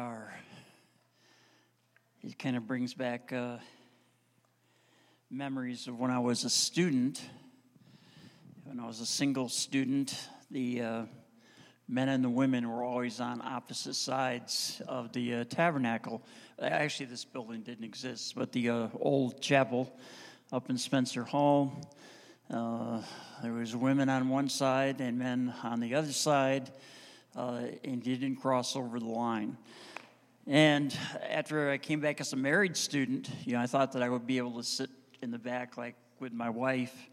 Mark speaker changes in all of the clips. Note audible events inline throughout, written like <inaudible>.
Speaker 1: are. It kind of brings back uh, memories of when I was a student. When I was a single student, the uh, men and the women were always on opposite sides of the uh, tabernacle. Actually, this building didn't exist, but the uh, old chapel up in Spencer Hall. Uh, there was women on one side and men on the other side, uh, and didn't cross over the line. And after I came back as a married student, you know, I thought that I would be able to sit in the back like with my wife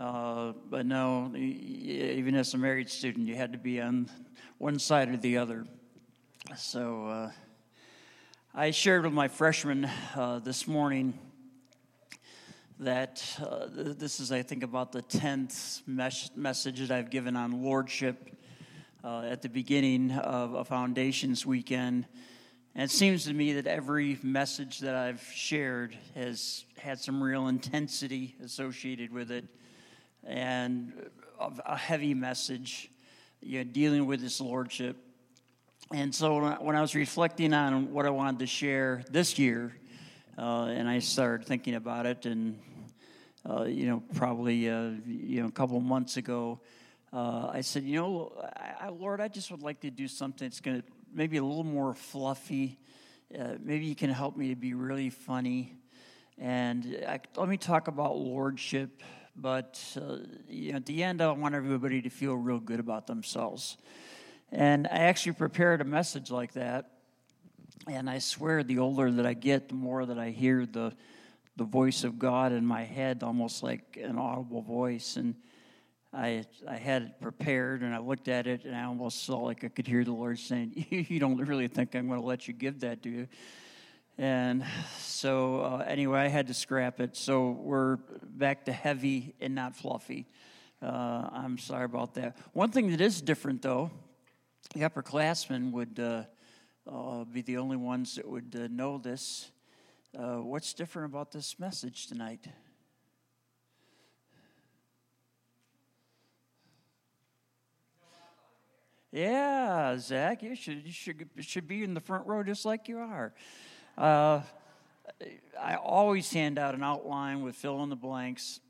Speaker 1: uh, but no, even as a married student, you had to be on one side or the other. So uh, I shared with my freshmen uh, this morning that uh, this is, I think, about the 10th mes- message that I've given on lordship uh, at the beginning of a Foundations weekend. And it seems to me that every message that I've shared has had some real intensity associated with it and a heavy message, you know, dealing with His Lordship. And so when I was reflecting on what I wanted to share this year, uh, and I started thinking about it, and uh, you know, probably uh, you know a couple months ago, uh, I said, you know, I, Lord, I just would like to do something that's going to maybe a little more fluffy. Uh, maybe you can help me to be really funny. And I, let me talk about lordship but uh, you know, at the end, I want everybody to feel real good about themselves. And I actually prepared a message like that. And I swear, the older that I get, the more that I hear the, the voice of God in my head, almost like an audible voice. And I, I had it prepared and I looked at it and I almost saw like I could hear the Lord saying, <laughs> You don't really think I'm going to let you give that, do you? And so, uh, anyway, I had to scrap it. So, we're back to heavy and not fluffy. Uh, I'm sorry about that. One thing that is different, though, the upperclassmen would uh, uh be the only ones that would uh, know this. Uh, what's different about this message tonight? Yeah, Zach, you should you should should be in the front row just like you are. Uh, I always hand out an outline with fill in the blanks.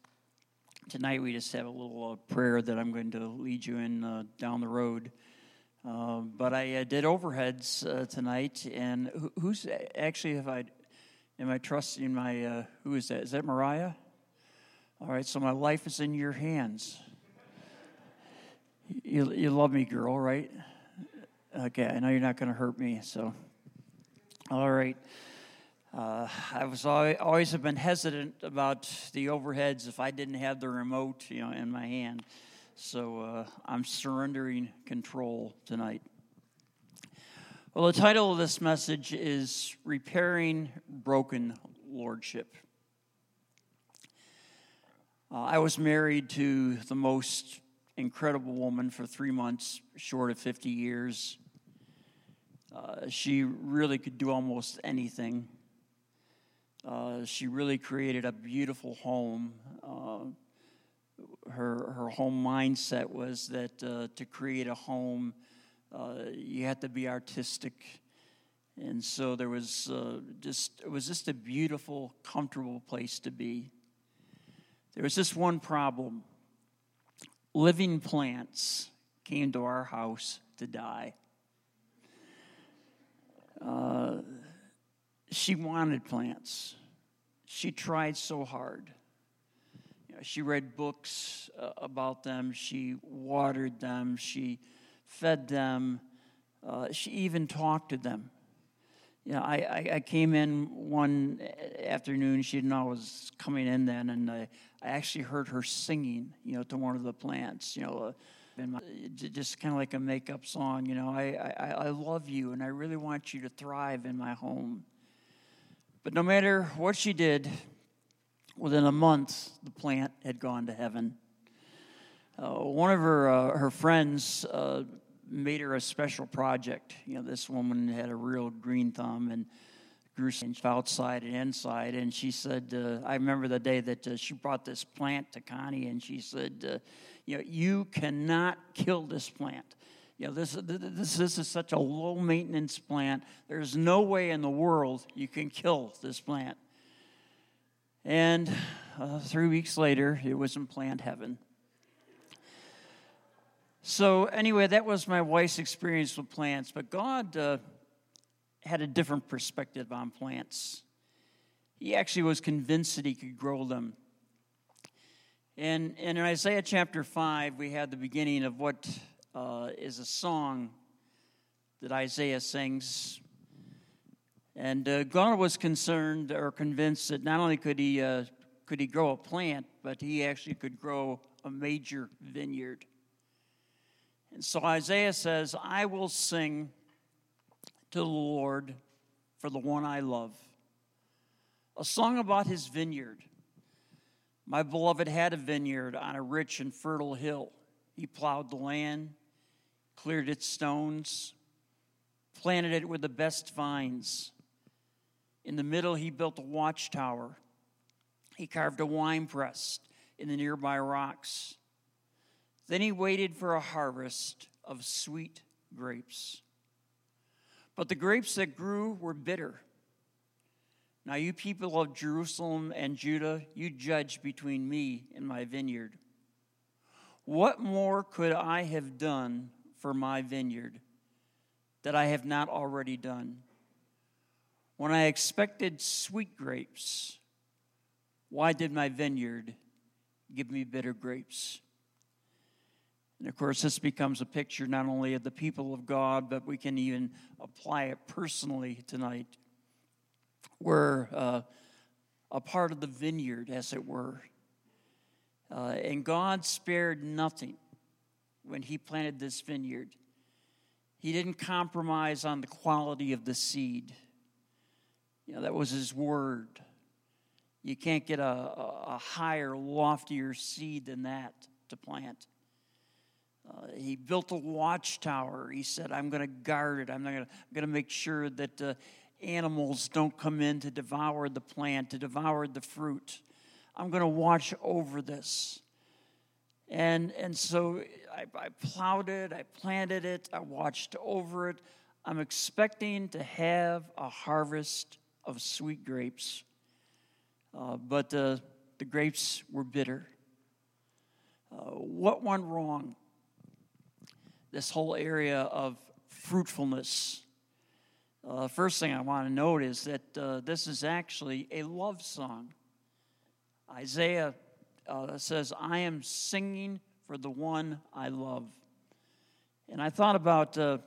Speaker 1: Tonight we just have a little uh, prayer that I'm going to lead you in uh, down the road. Uh, but I uh, did overheads uh, tonight, and who's actually have I? Am I trusting my? who is that? Is that Mariah? All right, so my life is in your hands. You, you love me, girl, right? Okay, I know you're not going to hurt me, so all right. Uh, I was always, always have been hesitant about the overheads if I didn't have the remote, you know, in my hand. So uh, I'm surrendering control tonight. Well, the title of this message is Repairing Broken Lordship. Uh, I was married to the most incredible woman for three months, short of 50 years. Uh, she really could do almost anything. Uh, she really created a beautiful home. Uh, her her home mindset was that uh, to create a home, uh, you had to be artistic, and so there was just it was just a beautiful, comfortable place to be. There was just one problem: living plants came to our house to die. Uh, she wanted plants. She tried so hard. You know, she read books uh, about them. She watered them. She fed them. Uh, she even talked to them. You know, I, I, I, came in one afternoon. She didn't know I was coming in then, and I, I actually heard her singing, you know, to one of the plants. You know, uh, my, just kind of like a makeup song. You know, I, I, I love you and I really want you to thrive in my home. But no matter what she did, within a month, the plant had gone to heaven. Uh, one of her, uh, her friends uh, made her a special project. You know, this woman had a real green thumb and grew outside and inside. And she said, uh, I remember the day that uh, she brought this plant to Connie, and she said, uh, you know, you cannot kill this plant. you know, this, this, this is such a low maintenance plant. There's no way in the world you can kill this plant. And uh, three weeks later, it was in plant heaven. So, anyway, that was my wife's experience with plants. But God uh, had a different perspective on plants. He actually was convinced that he could grow them. And, and in Isaiah chapter 5, we had the beginning of what uh, is a song that Isaiah sings. And uh, God was concerned or convinced that not only could he, uh, could he grow a plant, but he actually could grow a major vineyard. And so Isaiah says, I will sing to the Lord for the one I love. A song about his vineyard. My beloved had a vineyard on a rich and fertile hill. He plowed the land, cleared its stones, planted it with the best vines. In the middle, he built a watchtower. He carved a wine press in the nearby rocks. Then he waited for a harvest of sweet grapes. But the grapes that grew were bitter. Now, you people of Jerusalem and Judah, you judge between me and my vineyard. What more could I have done for my vineyard that I have not already done? When I expected sweet grapes, why did my vineyard give me bitter grapes? And of course, this becomes a picture not only of the people of God, but we can even apply it personally tonight. We're uh, a part of the vineyard, as it were. Uh, and God spared nothing when He planted this vineyard. He didn't compromise on the quality of the seed. You know, that was His word. You can't get a, a higher, loftier seed than that to plant. Uh, he built a watchtower. He said, I'm going to guard it. I'm going to make sure that uh, animals don't come in to devour the plant, to devour the fruit. I'm going to watch over this. And, and so I, I plowed it, I planted it, I watched over it. I'm expecting to have a harvest of sweet grapes. Uh, but uh, the grapes were bitter. Uh, what went wrong? This whole area of fruitfulness. Uh, first thing I want to note is that uh, this is actually a love song. Isaiah uh, says, I am singing for the one I love. And I thought about uh,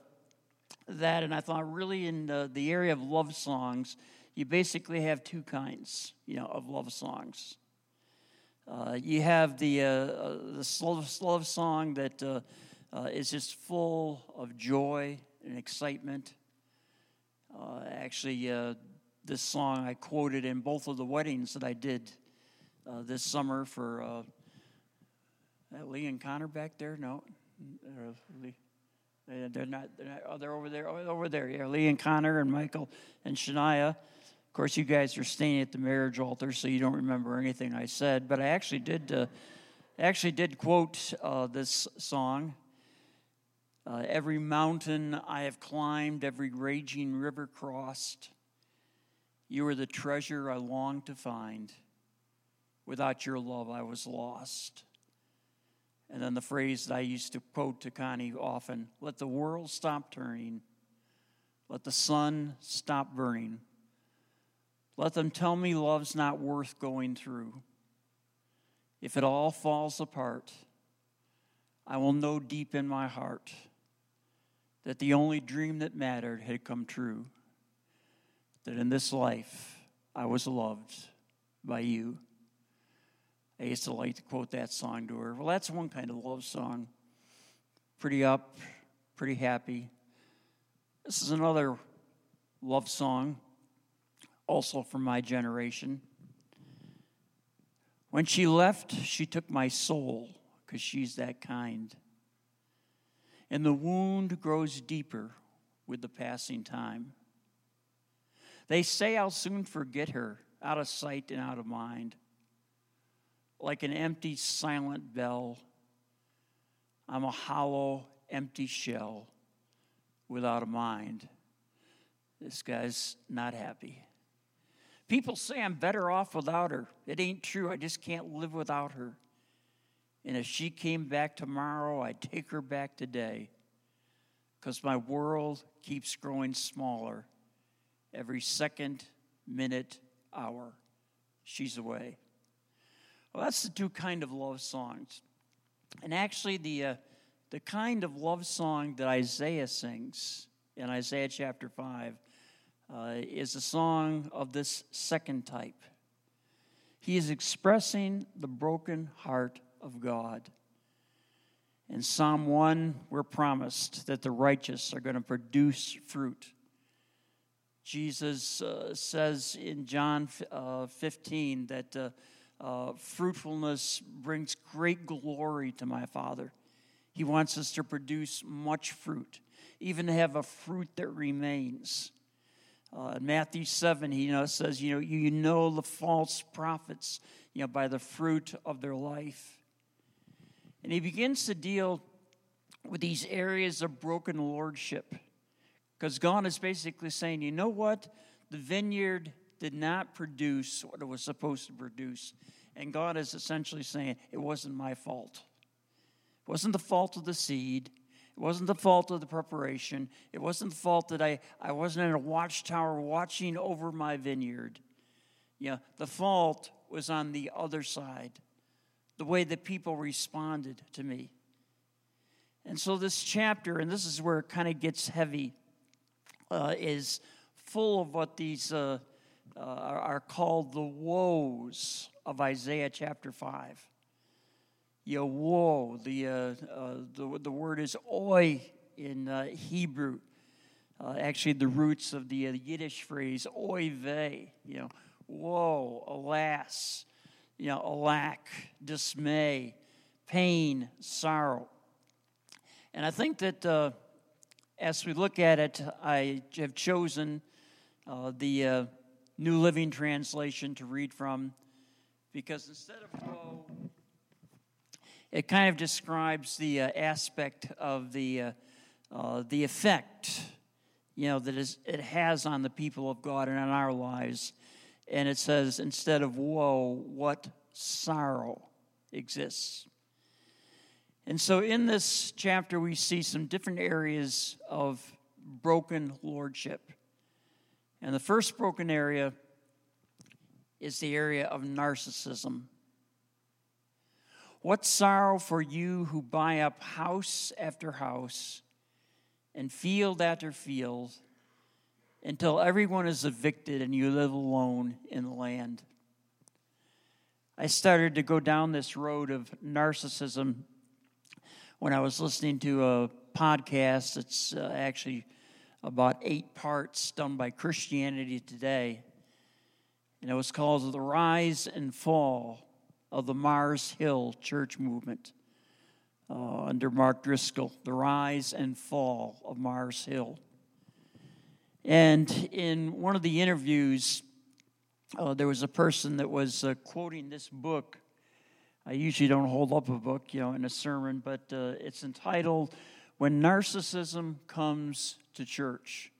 Speaker 1: that, and I thought really in the, the area of love songs, you basically have two kinds, you know, of love songs. Uh, you have the uh, the love, love song that uh, uh, is just full of joy and excitement. Uh, actually, uh, this song I quoted in both of the weddings that I did uh, this summer for uh, Lee and Connor back there. No, They're not, they're not. Oh, they're over there. Oh, over there. Yeah, Lee and Connor and Michael and Shania. Of course, you guys are staying at the marriage altar, so you don't remember anything I said. But I actually did. Uh, actually did quote uh, this song uh, every mountain I have climbed, every raging river crossed, you are the treasure I long to find. Without your love, I was lost. And then the phrase that I used to quote to Connie often let the world stop turning, let the sun stop burning. Let them tell me love's not worth going through. If it all falls apart, I will know deep in my heart that the only dream that mattered had come true. That in this life I was loved by you. I used to like to quote that song to her. Well, that's one kind of love song. Pretty up, pretty happy. This is another love song, also from my generation. When she left, she took my soul because she's that kind and the wound grows deeper with the passing time. They say I'll soon forget her, out of sight and out of mind. Like an empty, silent bell, I'm a hollow, empty shell without a mind. This guy's not happy. People say I'm better off without her. It ain't true. I just can't live without her. And if she came back tomorrow, I'd take her back today because my world keeps growing smaller every second, minute, hour. She's away. Well, that's the two kind of love songs. And actually, the, uh, the kind of love song that Isaiah sings in Isaiah chapter 5 uh, is a song of this second type. He is expressing the broken heart of God. In Psalm 1, we're promised that the righteous are going to produce fruit. Jesus uh, says in John uh, 15 that uh, uh, fruitfulness brings great glory to my Father. He wants us to produce much fruit, even to have a fruit that remains. Uh, in Matthew 7, he you know, says, you know, you know the false prophets you know, by the fruit of their life. And he begins to deal with these areas of broken lordship. Because God is basically saying, you know what? The vineyard did not produce what it was supposed to produce. And God is essentially saying, it wasn't my fault. It wasn't the fault of the seed. It wasn't the fault of the preparation. It wasn't the fault that I, I wasn't in a watchtower watching over my vineyard. Yeah, the fault was on the other side the way that people responded to me. And so, this chapter, and this is where it kind of gets heavy, uh, is full of what these uh, uh, are called the woes of Isaiah chapter 5. Yeah, woe, the, uh, uh, the, the word is oi in uh, Hebrew. actually, the roots of the Yiddish phrase oy vey, you know, woe, alas you know, lack, dismay, pain, sorrow. And I think that uh, as we look at it, I have chosen uh, the uh, New Living Translation to read from because instead of woe, it kind of describes the uh, aspect of the, uh, uh, the effect you know, that is, it has on the people of God and on our lives and it says, instead of woe, what sorrow exists. And so in this chapter, we see some different areas of broken lordship. And the first broken area is the area of narcissism. What sorrow for you who buy up house after house and field after field until everyone is evicted and you live alone in the land. I started to go down this road of narcissism when I was listening to a podcast that's uh, actually about eight parts done by Christianity Today. And it was called The Rise and Fall of the Mars Hill Church Movement uh, under Mark Driscoll. The Rise and Fall of Mars Hill. And in one of the interviews, uh, there was a person that was uh, quoting this book. I usually don't hold up a book, you know, in a sermon, but uh, it's entitled "When Narcissism Comes to Church: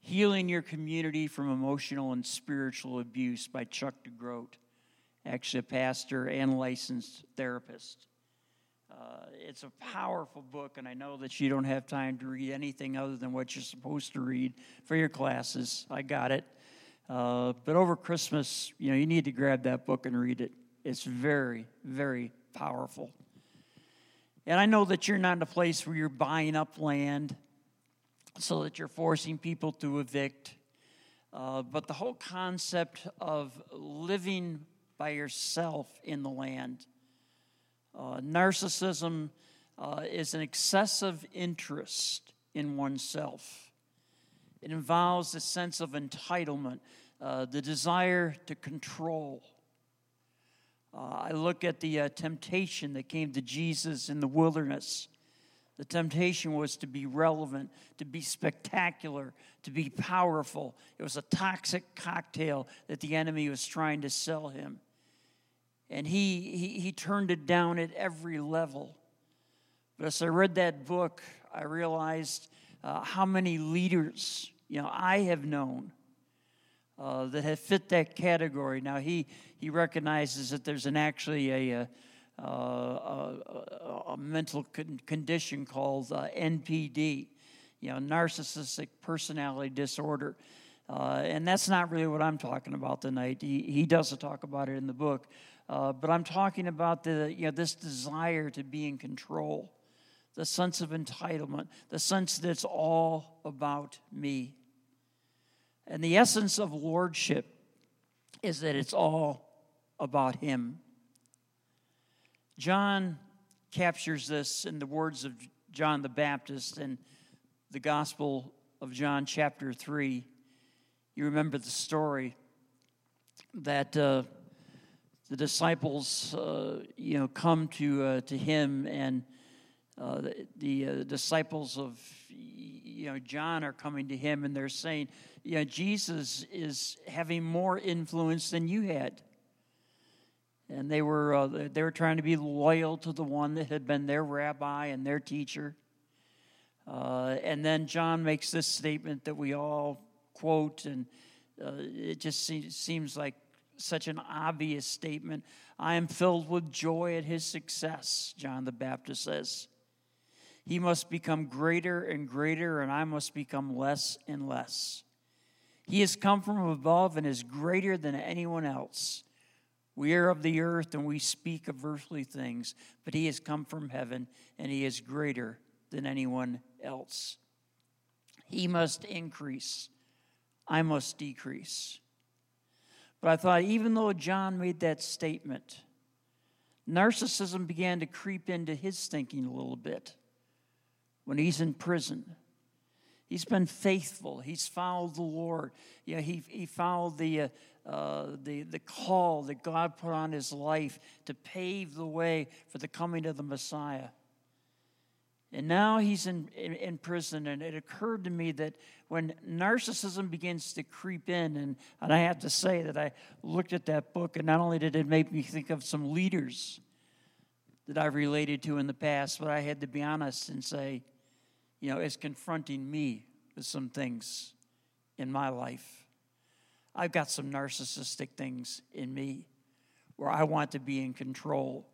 Speaker 1: Healing Your Community from Emotional and Spiritual Abuse" by Chuck DeGroat, actually a pastor and licensed therapist. Uh, it's a powerful book, and I know that you don't have time to read anything other than what you're supposed to read for your classes. I got it. Uh, but over Christmas, you know, you need to grab that book and read it. It's very, very powerful. And I know that you're not in a place where you're buying up land so that you're forcing people to evict. Uh, but the whole concept of living by yourself in the land uh, narcissism uh, is an excessive interest in oneself. It involves a sense of entitlement, uh, the desire to control. Uh, I look at the uh, temptation that came to Jesus in the wilderness. The temptation was to be relevant, to be spectacular, to be powerful. It was a toxic cocktail that the enemy was trying to sell him and he, he, he turned it down at every level. But as I read that book, I realized uh, how many leaders you know I have known uh, that have fit that category. Now he he recognizes that there's an actually a, a, a, a mental con- condition called uh, NPD, you know, narcissistic personality disorder. Uh, and that's not really what I'm talking about tonight. He, he doesn't talk about it in the book. Uh, but I'm talking about the, you know, this desire to be in control, the sense of entitlement, the sense that it's all about me. And the essence of lordship is that it's all about Him. John captures this in the words of John the Baptist in the Gospel of John, chapter 3. You remember the story that uh, the disciples, uh, you know, come to, uh, to him, and uh, the, the uh, disciples of, you know, John are coming to him, and they're saying, you know, Jesus is having more influence than you had. And they were, uh, they were trying to be loyal to the one that had been their rabbi and their teacher. And then John makes this statement that we all quote, and it just seems like such an obvious statement. I am filled with joy at his success, John the Baptist says. He must become greater and greater, and I must become less and less. He has come from above and is greater than anyone else. We are of the earth and we speak of earthly things, but he has come from heaven and he is greater than anyone else. He must increase, I must decrease. But I thought, even though John made that statement, narcissism began to creep into his thinking a little bit when he's in prison He's been faithful. He's followed the Lord. You know, he, he followed the, uh, uh, the, the call that God put on his life to pave the way for the coming of the Messiah. And now he's in, in, in, prison, and it occurred to me that when narcissism begins to creep in, and, and I have to say that I looked at that book, and not only did it make me think of some leaders that I've related to in the past, but I had to be honest and say, you know, it's confronting me with some things in my life. I've got some narcissistic things in me where I want to be in control,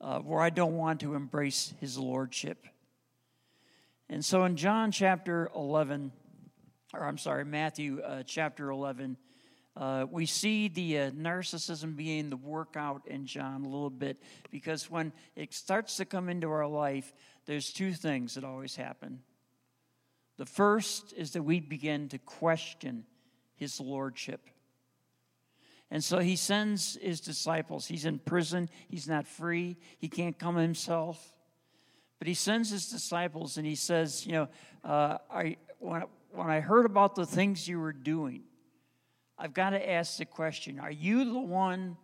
Speaker 1: uh, where I don't want to embrace his lordship. And so in John chapter 11, or I'm sorry, Matthew uh, chapter 11, uh, we see the uh, narcissism being the workout in John a little bit because when it starts to come into our life, there's two things that always happen. The first is that we begin to question his lordship. And so he sends his disciples. He's in prison, he's not free, he can't come himself. But he sends his disciples and he says, You know, uh, I, when, when I heard about the things you were doing, I've got to ask the question Are you the one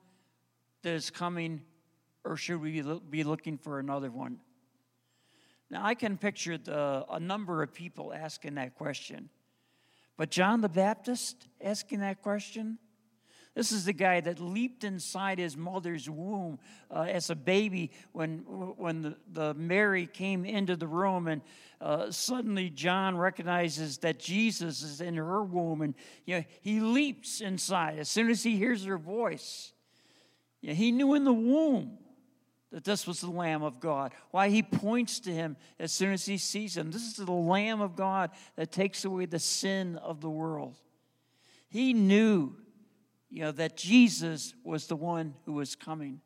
Speaker 1: that is coming, or should we be looking for another one? Now, I can picture the, a number of people asking that question. But John the Baptist asking that question? This is the guy that leaped inside his mother's womb uh, as a baby when, when the, the Mary came into the room, and uh, suddenly John recognizes that Jesus is in her womb, and you know, he leaps inside as soon as he hears her voice. You know, he knew in the womb that this was the Lamb of God. Why he points to him as soon as he sees him. This is the Lamb of God that takes away the sin of the world. He knew, you know, that Jesus was the one who was coming.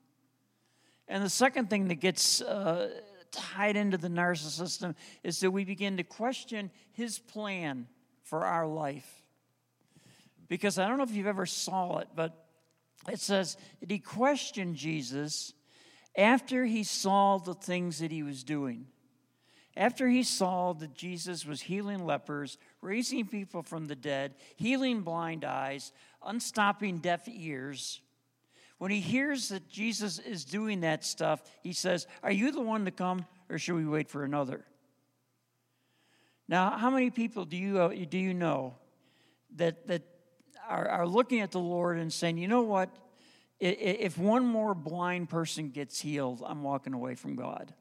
Speaker 1: And the second thing that gets uh, tied into the narcissism is that we begin to question his plan for our life. Because I don't know if you've ever saw it, but it says that he questioned Jesus after he saw the things that he was doing, after he saw that Jesus was healing lepers, raising people from the dead, healing blind eyes, unstopping deaf ears, when he hears that Jesus is doing that stuff, he says, Are you the one to come, or should we wait for another? Now, how many people do you, uh, do you know that, that are, are looking at the Lord and saying, You know what? if one more blind person gets healed, I'm walking away from God.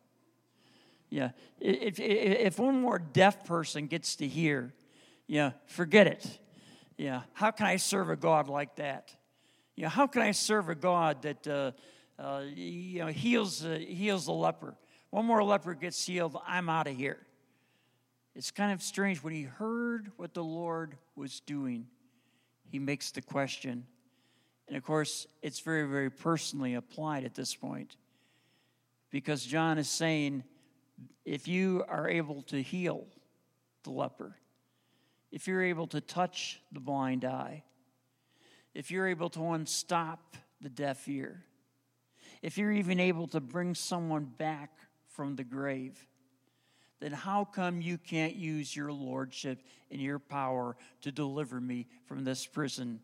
Speaker 1: Yeah. If, if, if one more deaf person gets to hear, yeah, forget it. Yeah. How can I serve a God like that? You know, how can I serve a God that uh, uh, you know heals uh, heals the leper? One more leper gets healed, I'm out of here. It's kind of strange when he heard what the Lord was doing. He makes the question, and of course, it's very, very personally applied at this point, because John is saying, if you are able to heal the leper, if you're able to touch the blind eye, if you're able to unstop the deaf ear, if you're even able to bring someone back from the grave, then how come you can't use your lordship and your power to deliver me from this prison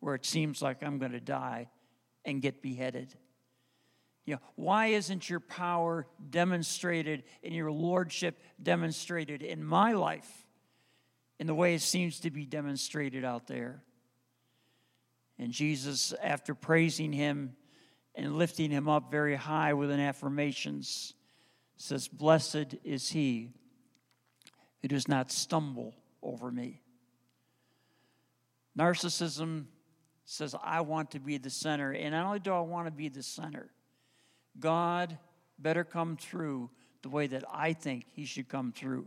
Speaker 1: where it seems like I'm going to die and get beheaded? You know, why isn't your power demonstrated and your lordship demonstrated in my life in the way it seems to be demonstrated out there? And Jesus, after praising him and lifting him up very high with an affirmations, says, Blessed is he who does not stumble over me. Narcissism says, I want to be the center. And not only do I want to be the center, God better come through the way that I think he should come through.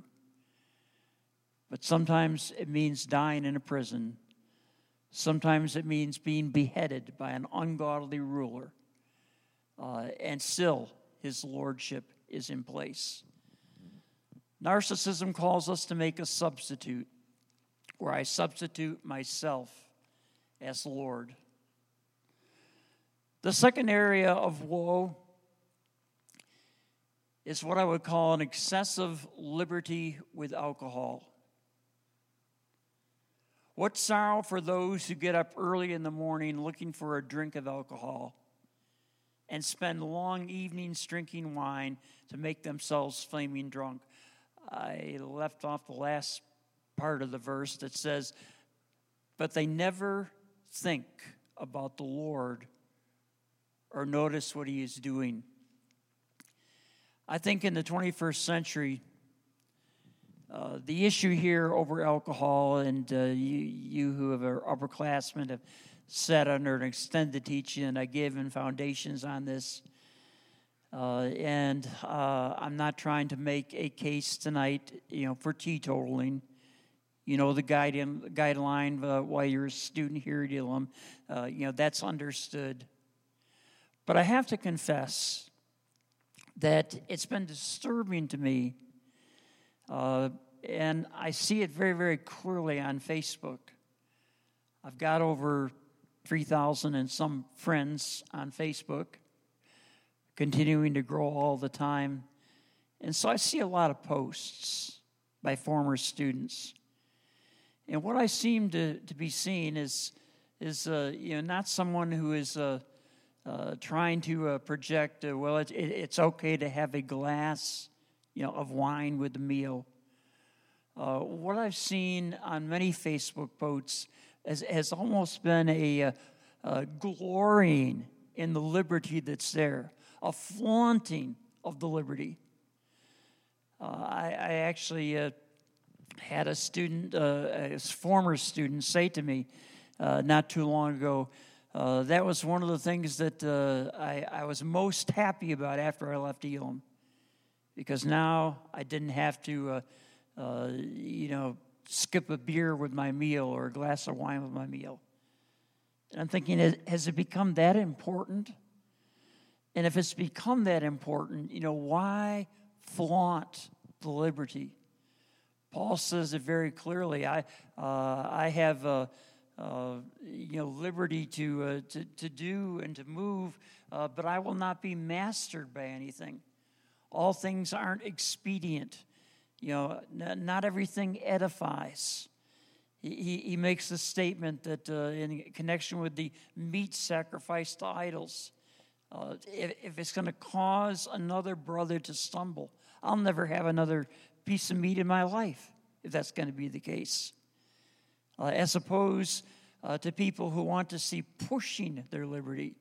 Speaker 1: But sometimes it means dying in a prison Sometimes it means being beheaded by an ungodly ruler, uh, and still his lordship is in place. Narcissism calls us to make a substitute, where I substitute myself as Lord. The second area of woe is what I would call an excessive liberty with alcohol. What sorrow for those who get up early in the morning looking for a drink of alcohol and spend long evenings drinking wine to make themselves flaming drunk. I left off the last part of the verse that says, But they never think about the Lord or notice what He is doing. I think in the 21st century, uh, the issue here over alcohol, and uh, you, you who are upperclassmen have sat under an extended teaching, and I gave in foundations on this. Uh, and uh, I'm not trying to make a case tonight, you know, for teetotaling. You know, the guide, in, guideline uh, while you're a student here at Elim, you know, that's understood. But I have to confess that it's been disturbing to me uh, and I see it very, very clearly on Facebook. I've got over 3,000 and some friends on Facebook, continuing to grow all the time. And so I see a lot of posts by former students. And what I seem to, to be seeing is, is uh, you know, not someone who is uh, uh, trying to uh, project, uh, well, it, it, it's okay to have a glass you know, of wine with the meal. Uh, what I've seen on many Facebook posts has, has almost been a, a, a, glorying in the liberty that's there, a flaunting of the liberty. Uh, I, I, actually uh, had a student, uh, a former student, say to me uh, not too long ago, uh, that was one of the things that I, I was most happy about after I left Elim because now I didn't have to, uh, uh, you know, skip a beer with my meal or a glass of wine with my meal. And I'm thinking, has it become that important? And if it's become that important, you know, why flaunt the liberty? Paul says it very clearly. I, uh, I have, uh, uh, you know, liberty to, uh, to, to do and to move, uh, but I will not be mastered by anything. All things aren't expedient. You know, not everything edifies. He, he makes a statement that uh, in connection with the meat sacrificed to idols, uh, if, if it's going to cause another brother to stumble, I'll never have another piece of meat in my life if that's going to be the case. Uh, as opposed uh, to people who want to see pushing their liberty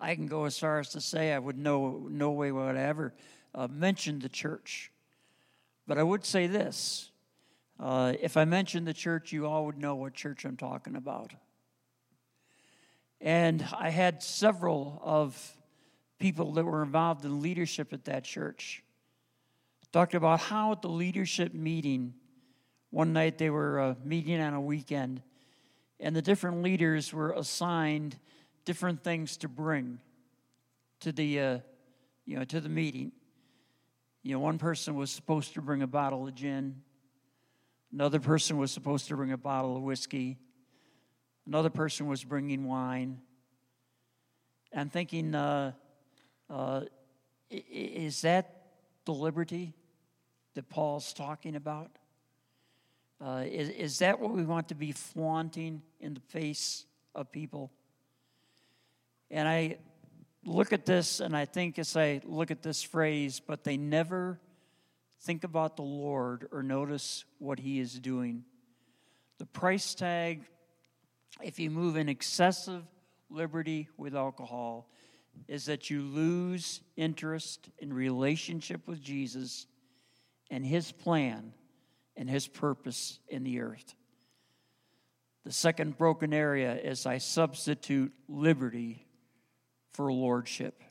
Speaker 1: I can go as far as to say I would no, no way would I ever uh, mention the church. But I would say this uh, if I mention the church, you all would know what church I'm talking about. And I had several of people that were involved in leadership at that church talked about how at the leadership meeting, one night they were uh, meeting on a weekend, and the different leaders were assigned different things to bring to the, uh, you know, to the meeting. You know, one person was supposed to bring a bottle of gin. Another person was supposed to bring a bottle of whiskey. Another person was bringing wine. I'm thinking, uh, uh, is that the liberty that Paul's talking about? Uh, is, is that what we want to be flaunting in the face of people? And I look at this and I think as I look at this phrase, but they never think about the Lord or notice what He is doing. The price tag, if you move in excessive liberty with alcohol, is that you lose interest in relationship with Jesus and his plan and his purpose in the earth. The second broken area is I substitute liberty for lordship.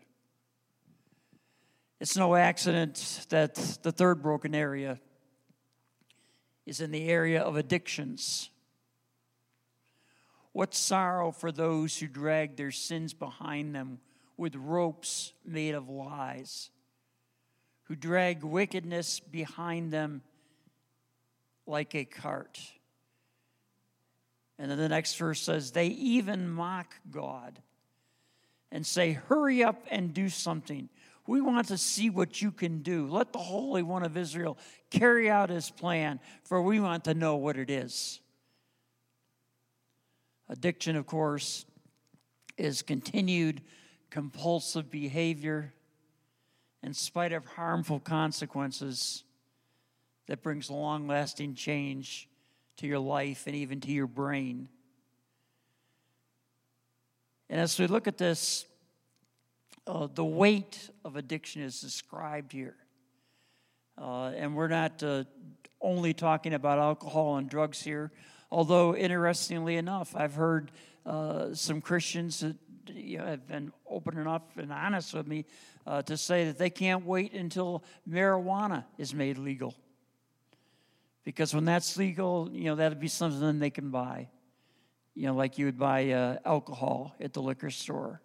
Speaker 1: It's no accident that the third broken area is in the area of addictions. What sorrow for those who drag their sins behind them with ropes made of lies, who drag wickedness behind them like a cart. And then the next verse says, They even mock God and say, Hurry up and do something. We want to see what you can do. Let the Holy One of Israel carry out his plan, for we want to know what it is. Addiction, of course, is continued compulsive behavior in spite of harmful consequences that brings long lasting change to your life and even to your brain. And as we look at this, uh, the weight of addiction is described here. Uh, and we're not uh, only talking about alcohol and drugs here, although, interestingly enough, I've heard uh, some Christians that you know, have been open enough and honest with me uh, to say that they can't wait until marijuana is made legal. Because when that's legal, you know, that'd be something they can buy. You know, like you would buy uh, alcohol at the liquor store.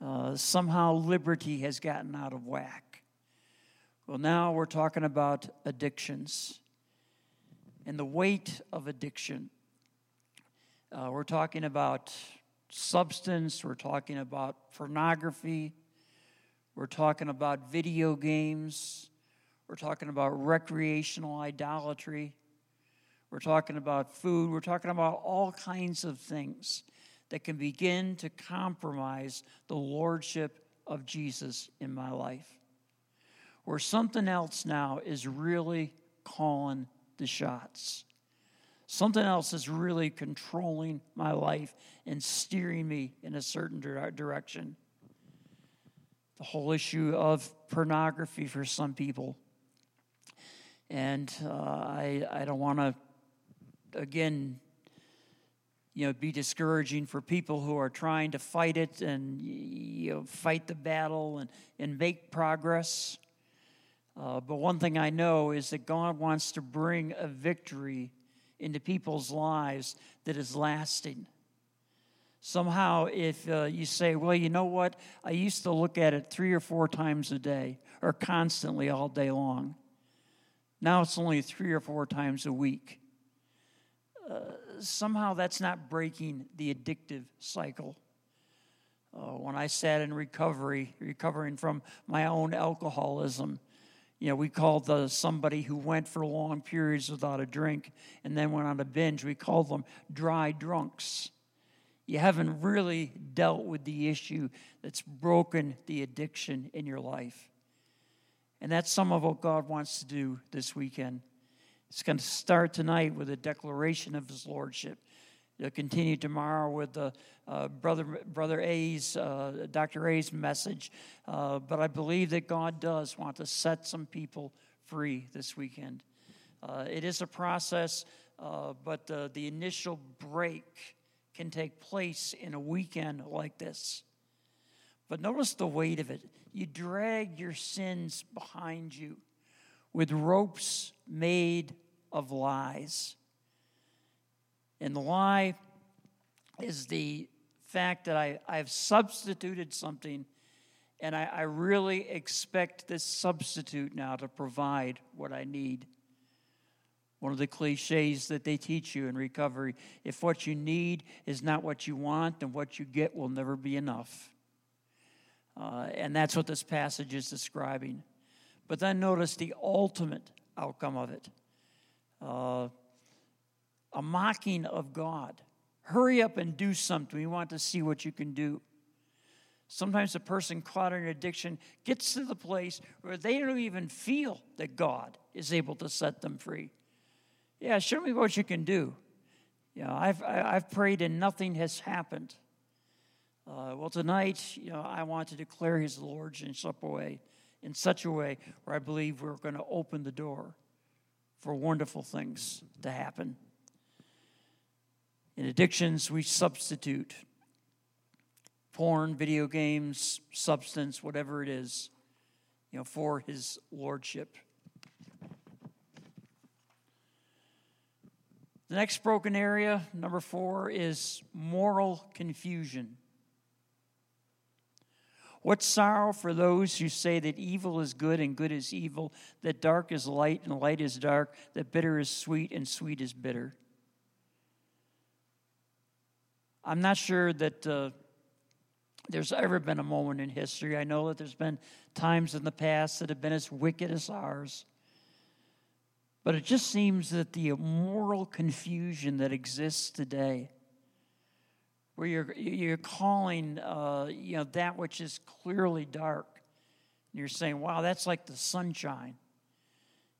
Speaker 1: Uh, somehow liberty has gotten out of whack. Well, now we're talking about addictions and the weight of addiction. Uh, we're talking about substance, we're talking about pornography, we're talking about video games, we're talking about recreational idolatry, we're talking about food, we're talking about all kinds of things that can begin to compromise the lordship of Jesus in my life. Where something else now is really calling the shots. Something else is really controlling my life and steering me in a certain direction. The whole issue of pornography for some people. And uh, I, I don't want to, again, you know, be discouraging for people who are trying to fight it and you know, fight the battle and, and make progress. Uh, but one thing I know is that God wants to bring a victory into people's lives that is lasting. Somehow, if uh, you say, well, you know what, I used to look at it three or four times a day or constantly all day long. Now it's only three or four times a week. Somehow that's not breaking the addictive cycle. Uh, when I sat in recovery, recovering from my own alcoholism, you know, we called the, somebody who went for long periods without a drink and then went on a binge, we called them dry drunks. You haven't really dealt with the issue that's broken the addiction in your life. And that's some of what God wants to do this weekend. It's going to start tonight with a declaration of His Lordship. It'll continue tomorrow with the uh, brother brother A's uh, Dr. A's message, uh, but I believe that God does want to set some people free this weekend. Uh, it is a process, uh, but the initial break can take place in a weekend like this. But notice the weight of it. You drag your sins behind you with ropes made of lies. And the lie is the fact that I, I've substituted something, and I, I really expect this substitute now to provide what I need. One of the cliches that they teach you in recovery if what you need is not what you want, then what you get will never be enough. Uh, and that's what this passage is describing. But then notice the ultimate outcome of it. Uh, a mocking of God. Hurry up and do something. We want to see what you can do. Sometimes a person caught in addiction gets to the place where they don't even feel that God is able to set them free. Yeah, show me what you can do. You know, I've, I've prayed and nothing has happened. Uh, well, tonight, you know, I want to declare His Lordship in such a way, in such a way where I believe we're going to open the door for wonderful things to happen. In addictions, we substitute porn, video games, substance, whatever it is, you know, for his lordship. The next broken area, number four, is moral confusion. What sorrow for those who say that evil is good and good is evil, that dark is light and light is dark, that bitter is sweet and sweet is bitter. I'm not sure that uh, there's ever been a moment in history. I know that there's been times in the past that have been as wicked as ours. But it just seems that the moral confusion that exists today, where you're, you're calling uh, you know, that which is clearly dark, and you're saying, wow, that's like the sunshine.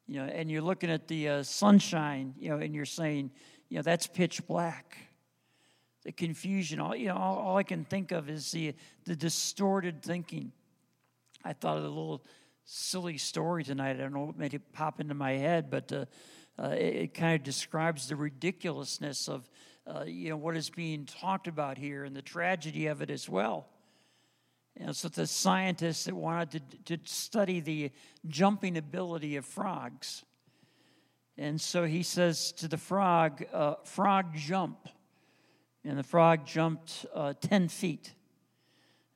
Speaker 1: You know, and you're looking at the uh, sunshine, you know, and you're saying, you know, that's pitch black the confusion. All, you know, all, all, I can think of is the, the distorted thinking. I thought of a little silly story tonight. I don't know what made it pop into my head, but uh, uh, it, it, kind of describes the ridiculousness of uh, you know what is being talked about here and the tragedy of it as well. Know, so the scientists that wanted to, to study the jumping ability of frogs. And so he says to the frog, uh, frog jump. And the frog jumped uh, 10 feet.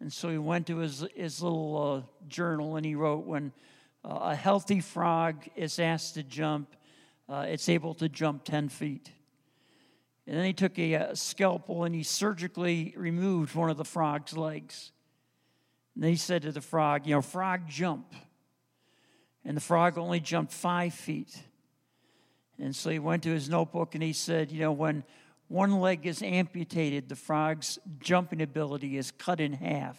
Speaker 1: And so he went to his, his little uh, journal and he wrote when uh, a healthy frog is asked to jump, uh, it's able to jump 10 feet. And then he took a, a, scalpel and he surgically removed one of the frog's legs. And he said to the frog, You know, frog, jump. And the frog only jumped five feet. And so he went to his notebook and he said, You know, when one leg is amputated, the frog's jumping ability is cut in half.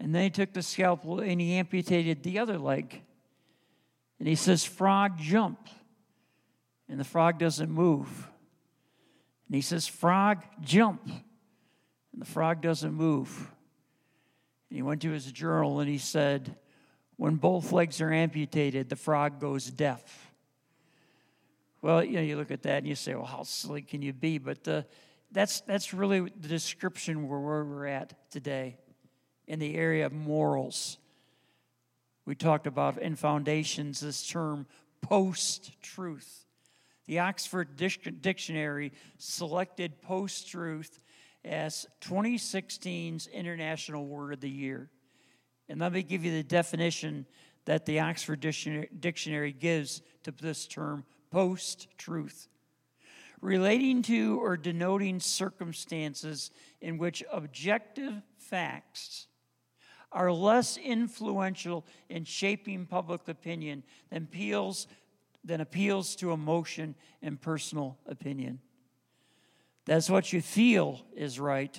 Speaker 1: And then he took the scalpel and he amputated the other leg. And he says, Frog, jump. And the frog doesn't move. And he says, Frog, jump. And the frog doesn't move. And he went to his journal and he said, When both legs are amputated, the frog goes deaf. Well, you know, you look at that and you say, well, how silly can you be? But uh, that's, that's really the description where we're at today in the area of morals. We talked about in foundations this term post truth. The Oxford Dictionary selected post truth as 2016's International Word of the Year. And let me give you the definition that the Oxford Dictionary gives to this term post truth, relating to or denoting circumstances in which objective facts are less influential in shaping public opinion than appeals, than appeals to emotion and personal opinion. That's what you feel is right,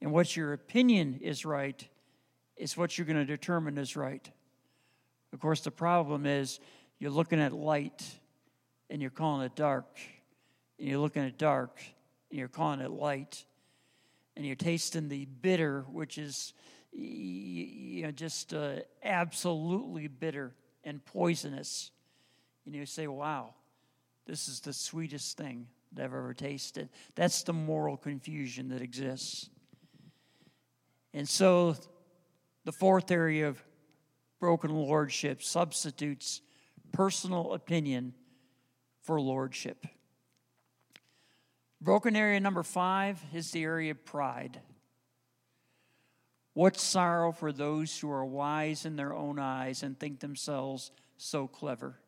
Speaker 1: and what your opinion is right is what you're going to determine is right. Of course, the problem is you're looking at light and you're calling it dark, and you're looking at dark, and you're calling it light, and you're tasting the bitter, which is you know just uh, absolutely bitter and poisonous, and you say, "Wow, this is the sweetest thing that I've ever tasted." That's the moral confusion that exists. And so, the fourth area of broken lordship substitutes personal opinion for lordship. Broken area number five is the area of pride. What sorrow for those who are wise in their own eyes and think themselves so clever.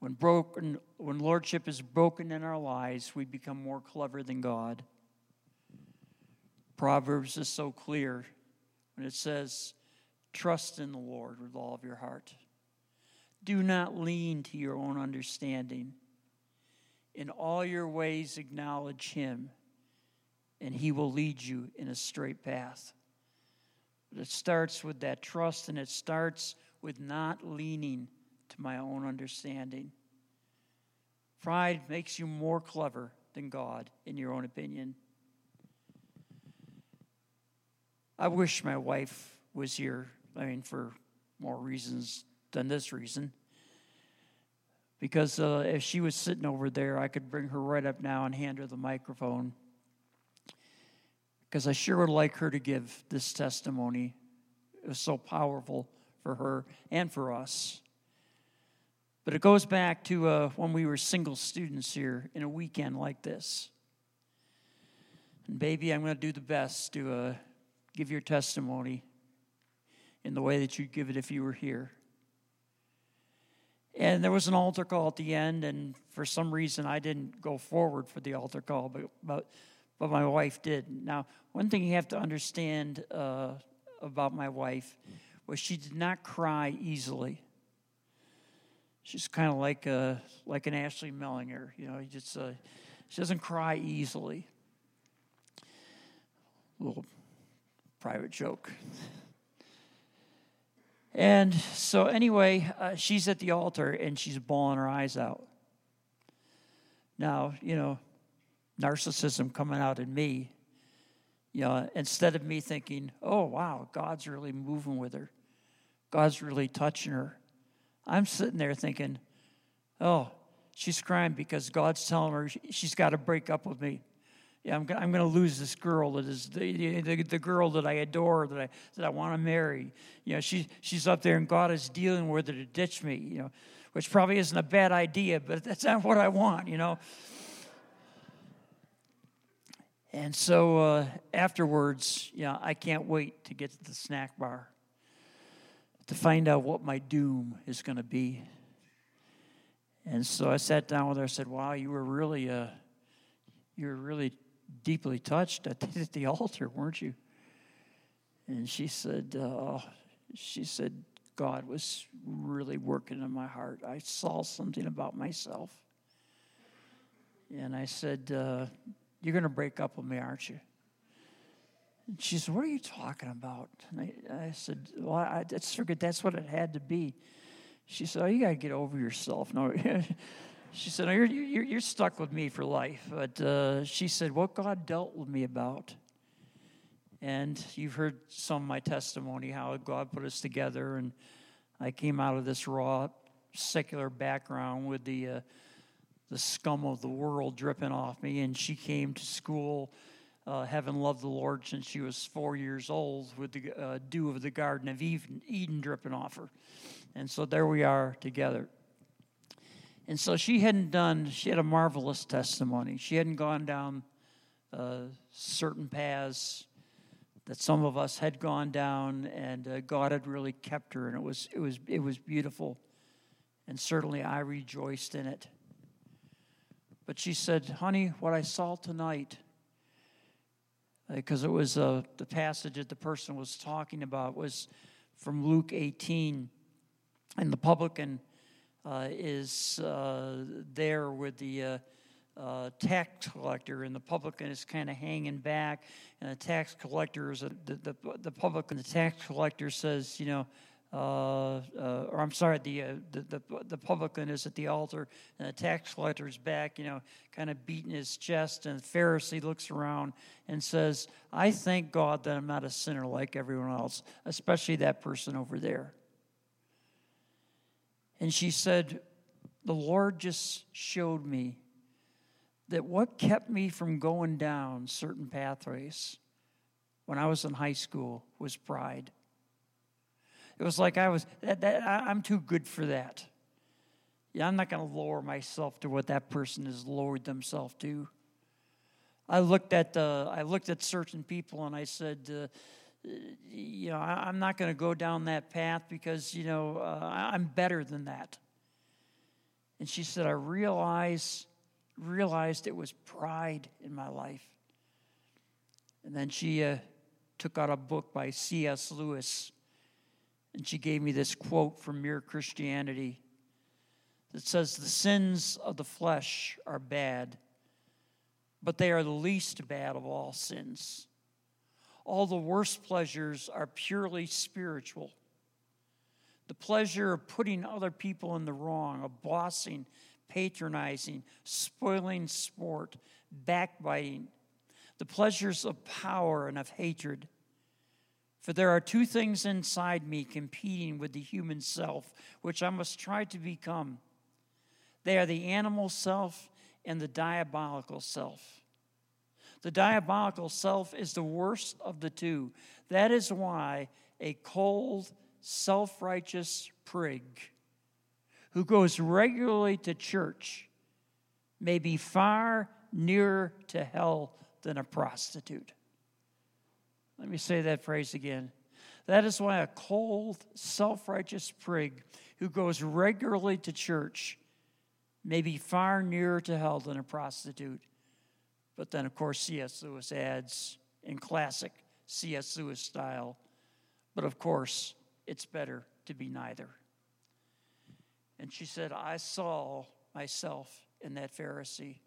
Speaker 1: When broken when lordship is broken in our lives, we become more clever than God. Proverbs is so clear when it says, Trust in the Lord with all of your heart. Do not lean to your own understanding. In all your ways, acknowledge Him, and He will lead you in a straight path. But it starts with that trust, and it starts with not leaning my own understanding. Pride makes you more clever than God, in your own opinion. I wish my wife was here, I mean, for more reasons than this reason. Because uh, if she was sitting over there, I could bring her right up now and hand her the microphone. Because I sure would like her to give this testimony. It was so powerful for her and for us. But it goes back to uh, when we were single students here in a weekend like this. And, baby, I'm going to do the best to uh, give your testimony in the way that you'd give it if you were here. And there was an altar call at the end, and for some reason I didn't go forward for the altar call, but, but, but my wife did. Now, one thing you have to understand uh, about my wife was she did not cry easily. She's kind of like a, like an Ashley Mellinger, you know. Just uh, she doesn't cry easily. A little private joke. And so, anyway, uh, she's at the altar and she's bawling her eyes out. Now, you know, narcissism coming out in me, you know, instead of me thinking, oh, wow, God's really moving with her, God's really touching her, I'm sitting there thinking, oh, she's crying because God's telling her she's got to break up with me yeah, I'm, I'm going to lose this girl that is the, the, the, girl that I adore, that I, that I want to marry. You know, she, she's up there and God is dealing with her to ditch me, you know, which probably isn't a bad idea, but that's not what I want, you know. And so uh, afterwards, you know, I can't wait to get to the snack bar to find out what my doom is going to be. And so I sat down with her. I said, "Wow, you were really, uh, you were really deeply touched at <laughs> the, at the altar, weren't you? And she said, uh, she said, God was really working in my heart. I saw something about myself. And I said, uh, You're going to break up with me, aren't you? And she said, What are you talking about? And I, I said, Well, I, that's, that's what it had to be. She said, Oh, you got to get over yourself. No, <laughs> She said, you're, you're, you're stuck with me for life. But uh, she said, What God dealt with me about. And you've heard some of my testimony, how God put us together. And I came out of this raw, secular background with the, uh, the scum of the world dripping off me. And she came to school. Uh, having loved the Lord since she was four years old, with the uh, dew of the Garden of Eden, Eden dripping off her. And so there we are together. And so she hadn't done, she had a marvelous testimony. She hadn't gone down uh, certain paths that some of us had gone down, and uh, God had really kept her, and it was, it, was, it was beautiful. And certainly I rejoiced in it. But she said, Honey, what I saw tonight, because it was uh, the passage that the person was talking about was from Luke 18, and the publican uh, is uh, there with the uh, uh, tax collector, and the publican is kind of hanging back, and the tax collector is a, the, the, the publican, the tax collector says, you know, uh, uh, or I'm sorry, the, uh, the, the, the publican is at the altar, and the tax collector is back, you know, kind of beating his chest, and the Pharisee looks around and says, I thank God that I'm not a sinner like everyone else, especially that person over there. And she said, The Lord just showed me that what kept me from going down certain pathways when I was in high school was pride. It was like I was, that, that, I'm too good for that. Yeah, I'm not going to lower myself to what that person has lowered themselves to. I looked at uh, I looked at certain people and I said, uh, you know, I, am not going to go down that path because you know uh, I'm better than that. And she said, I realized realized it was pride in my life. And then she uh, took out a book by C.S. Lewis and she gave me this quote from Mere Christianity that says, The sins of the flesh are bad, but they are the least bad of all sins. All the worst pleasures are purely spiritual. The pleasure of putting other people in the wrong, of bossing, patronizing, spoiling sport, backbiting, the pleasures of power and of hatred for there are two things inside me competing with the human self, which I must try to become. They are the animal self and the diabolical self. The diabolical self is the worst of the two. That is why a cold, self righteous prig who goes regularly to church may be far nearer to hell than a prostitute. Let me say that phrase again. That is why a cold, self righteous prig who goes regularly to church may be far nearer to hell than a prostitute. But then, of course, C.S. Lewis adds in classic C.S. Lewis style, but of course, it's better to be neither. And she said, I saw myself in that Pharisee,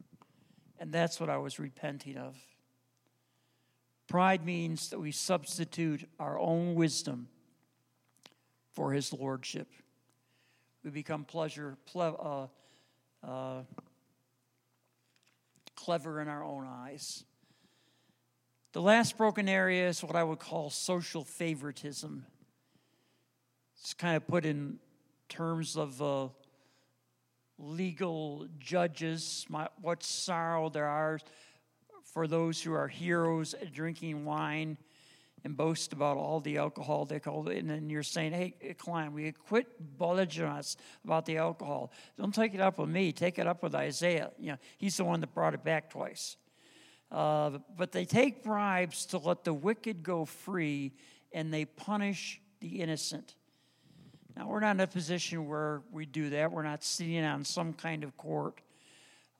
Speaker 1: and that's what I was repenting of. Pride means that we substitute our own wisdom for his lordship. We become pleasure, ple- uh, uh, clever in our own eyes. The last broken area is what I would call social favoritism. It's kind of put in terms of uh, legal judges, my, what sorrow there are for those who are heroes drinking wine and boast about all the alcohol they call it, and then you're saying, "Hey, Klein, we quit bulging us about the alcohol. Don't take it up with me. Take it up with Isaiah. You know, he's the one that brought it back twice." Uh, but they take bribes to let the wicked go free, and they punish the innocent. Now, we're not in a position where we do that. We're not sitting on some kind of court.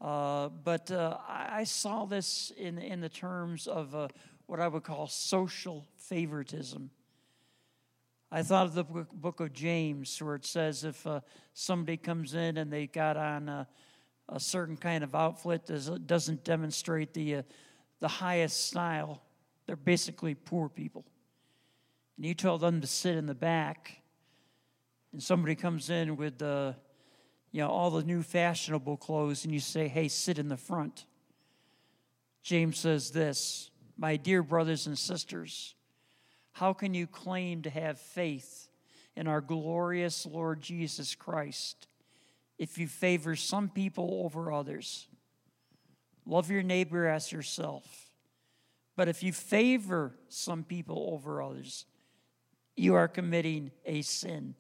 Speaker 1: Uh, but uh, I saw this in, in the terms of uh, what I would call social favoritism. I thought of the book of James, where it says if uh, somebody comes in and they got on a, a certain kind of outfit that doesn't demonstrate the, uh, the highest style, they're basically poor people. And you tell them to sit in the back, and somebody comes in with the you know, all the new fashionable clothes and you say, hey, sit in the front. James says this My dear brothers and sisters, how can you claim to have faith in our glorious Lord Jesus Christ if you favor some people over others? Love your neighbor as yourself. But if you favor some people over others, you are committing a sin.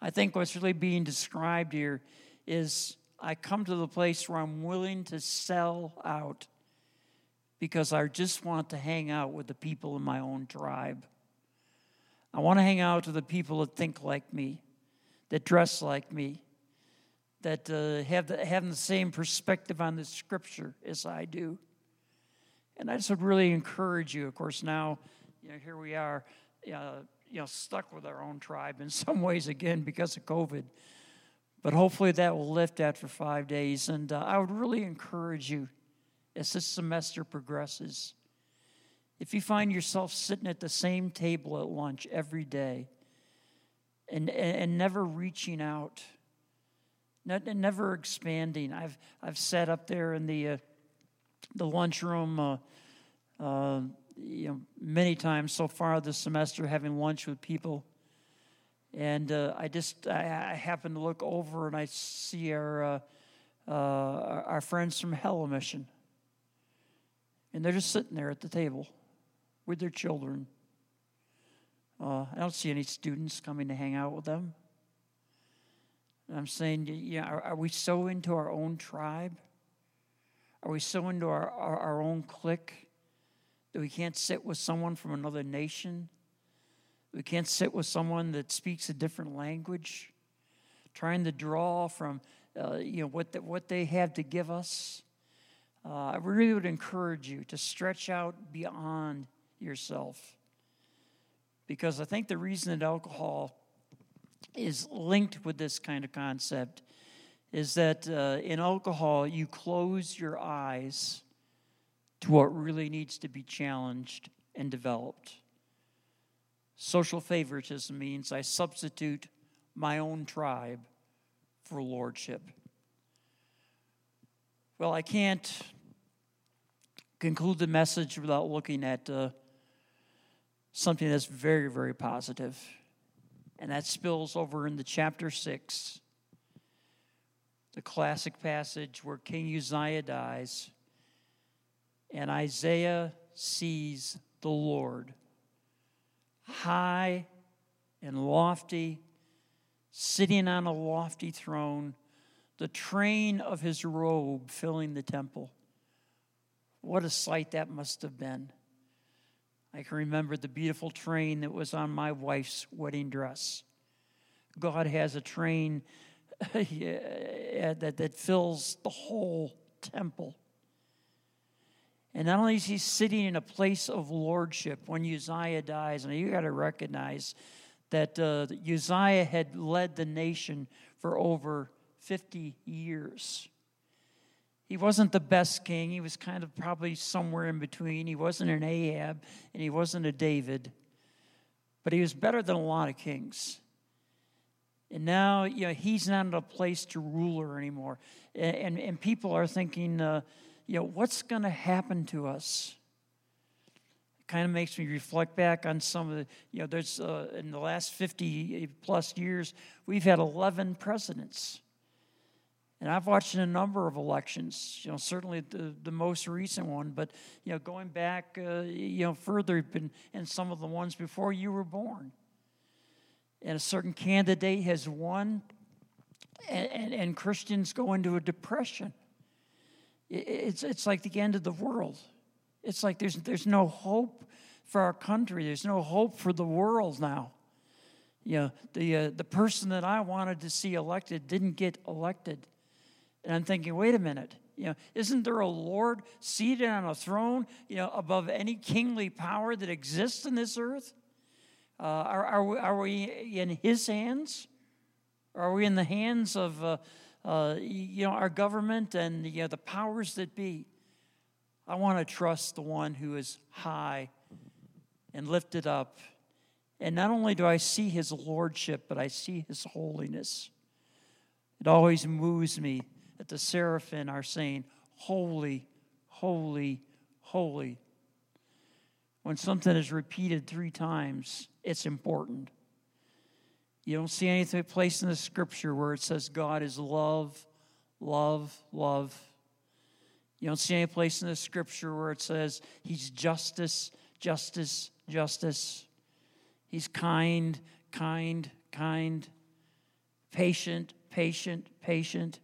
Speaker 1: I think what's really being described here is I come to the place where I'm willing to sell out because I just want to hang out with the people in my own tribe. I want to hang out with the people that think like me, that dress like me, that uh, have, the, have the same perspective on the scripture as I do. And I just would really encourage you. Of course, now, you know, here we are. Uh, you know, stuck with our own tribe in <laughs> some ways again because of COVID. But hopefully that will lift after five days. And uh, I would really encourage you as this semester progresses. If you find yourself sitting at the same table at lunch every day, and, and never reaching out, never expanding. I've, I've sat up there in the, uh, the lunchroom uh, uh, you know, many times so far this semester having lunch with people. And uh, I just, I, I, happen to look over and I see our, uh, uh, our friends from Hello Mission. And they're just sitting there at the table with their children. Uh, I don't see any students coming to hang out with them. And I'm saying, you know, are, are, we so into our own tribe? Are we so into our, our, our own clique that we can't sit with someone from another nation? We can't sit with someone that speaks a different language, trying to draw from uh, you know what the, what they have to give us. Uh, I really would encourage you to stretch out beyond yourself, because I think the reason that alcohol is linked with this kind of concept is that uh, in alcohol you close your eyes to what really needs to be challenged and developed. Social favoritism means I substitute my own tribe for lordship. Well, I can't conclude the message without looking at uh, something that's very, very positive, and that spills over into chapter 6, the classic passage where King Uzziah dies, and Isaiah sees the Lord high and lofty, sitting on a lofty throne, the train of his robe filling the temple. What a sight that must have been. I can remember the beautiful train that was on my wife's wedding dress. God has a train <laughs> that, that fills the whole temple. And not only is he sitting in a place of lordship when Uzziah dies, and you got to recognize that uh, Uzziah had led the nation for over 50 years. He wasn't the best king. He was kind of probably somewhere in between. He wasn't an Ahab and he wasn't a David, but he was better than a lot of kings. And now, you know, he's not in a place to ruler anymore. And, and, and people are thinking, uh, you know, what's going to happen to us? It kind of makes me reflect back on some of the, you know, there's uh, in the last 50 plus years, we've had 11 presidents. And I've watched a number of elections, you know, certainly the, the most recent one, but, you know, going back, uh, you know, further been in some of the ones before you were born. And a certain candidate has won, and, and, and Christians go into a depression it's, it's like the end of the world. It's like there's, there's no hope for our country, there's no hope for the world now. You know, the, uh, the person that I wanted to see elected didn't get elected. And I'm thinking, wait a minute. You know, isn't there a Lord seated on a throne, you know, above any kingly power that exists in this earth? Uh, are, are, we, are we in His hands? Are we in the hands of uh, uh, you know, our government and you know, the powers that be. I want to trust the one who is high and lifted up. And not only do I see his lordship, but I see his holiness. It always moves me that the seraphim are saying, Holy, holy, holy. When something is repeated three times, it's important. You don't see anything place in the scripture where it says God is love, love, love. You don't see any place in the scripture where it says he's justice, justice, justice. He's kind, kind, kind, patient, patient, patient.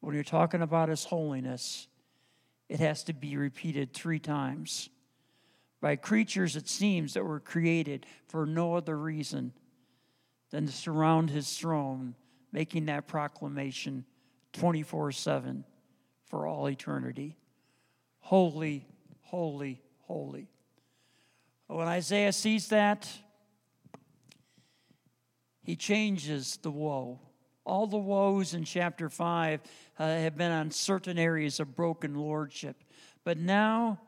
Speaker 1: When you're talking about his holiness, it has to be repeated three times by creatures, it seems, that were created for no other reason than to surround his throne, making that proclamation 24 7 for all eternity. Holy, holy, holy. When Isaiah sees that, he changes the woe. All the woes in chapter 5 uh, have been on certain areas of broken lordship. But now,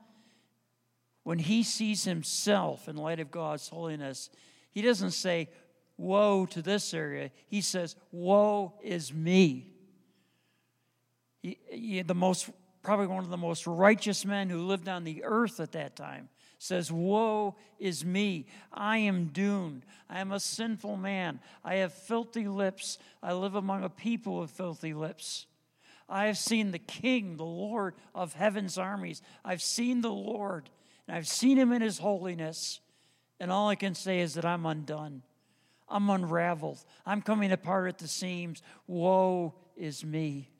Speaker 1: when he sees himself in light of God's holiness, he doesn't say, woe to this area. He says, woe is me. He, he, the most, probably one of the most righteous men who lived on the earth at that time says, Woe is me. I am doomed. I am a sinful man. I have filthy lips. I live among a people of filthy lips. I have seen the King, the Lord of heaven's armies. I've seen the Lord, and I've seen him in his holiness. And all I can say is that I'm undone. I'm unraveled. I'm coming apart at the seams. Woe is me.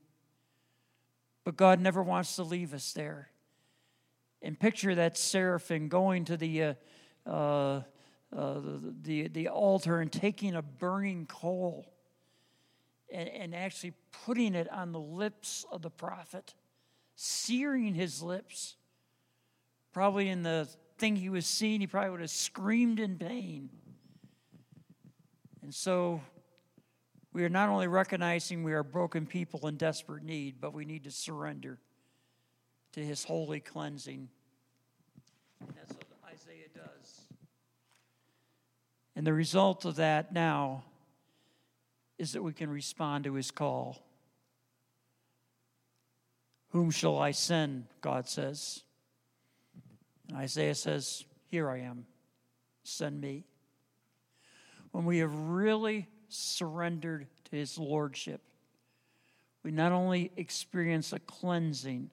Speaker 1: But God never wants to leave us there and picture that seraphim going to the, uh, uh, uh, the, the altar and taking a burning coal and, and actually putting it on the lips of the prophet, searing his lips. Probably in the thing he was seeing, he probably would have screamed in pain. And so we are not only recognizing we are broken people in desperate need, but we need to surrender to his holy cleansing. That's what Isaiah does. And the result of that now is that we can respond to his call. Whom shall I send? God says. And Isaiah says, Here I am, send me. When we have really surrendered to his lordship, we not only experience a cleansing,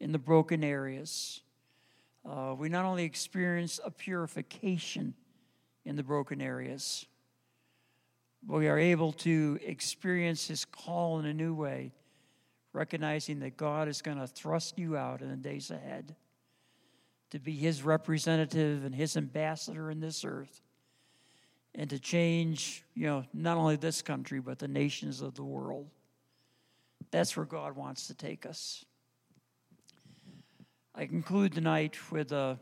Speaker 1: in the broken areas. Uh, we not only experience a purification in the broken areas, but we are able to experience His call in a new way, recognizing that God is going to thrust you out in the days ahead to be His representative and His ambassador in this earth, and to change, you know, not only this country, but the nations of the world. That's where God wants to take us. I conclude tonight with a, uh,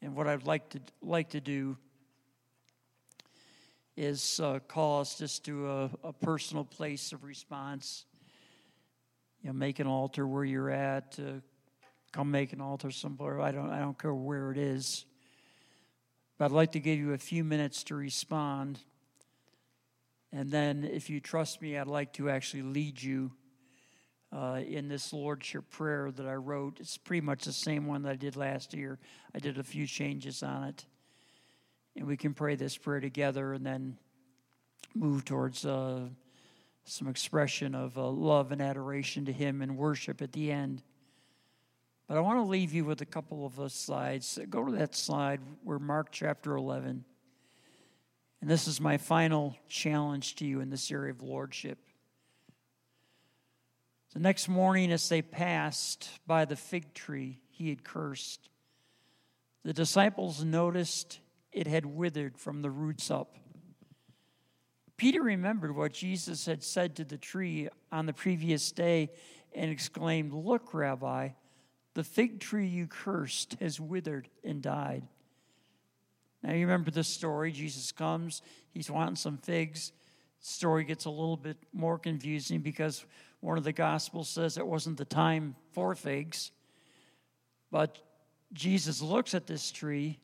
Speaker 1: and what I'd like to like to do is uh, call us just to a, a, personal place of response. You know, make an altar where you're at. Uh, come make an altar somewhere. I don't. I don't care where it is. But I'd like to give you a few minutes to respond. And then, if you trust me, I'd like to actually lead you uh, in this Lordship prayer that I wrote. It's pretty much the same one that I did last year. I did a few changes on it. And we can pray this prayer together and then move towards uh, some expression of uh, love and adoration to Him and worship at the end. But I want to leave you with a couple of slides. Go to that slide where Mark chapter 11. And this is my final challenge to you in this area of lordship. The next morning, as they passed by the fig tree he had cursed, the disciples noticed it had withered from the roots up. Peter remembered what Jesus had said to the tree on the previous day and exclaimed, Look, Rabbi, the fig tree you cursed has withered and died. Now, you remember this story. Jesus comes, he's wanting some figs. The story gets a little bit more confusing because one of the Gospels says it wasn't the time for figs. But Jesus looks at this tree,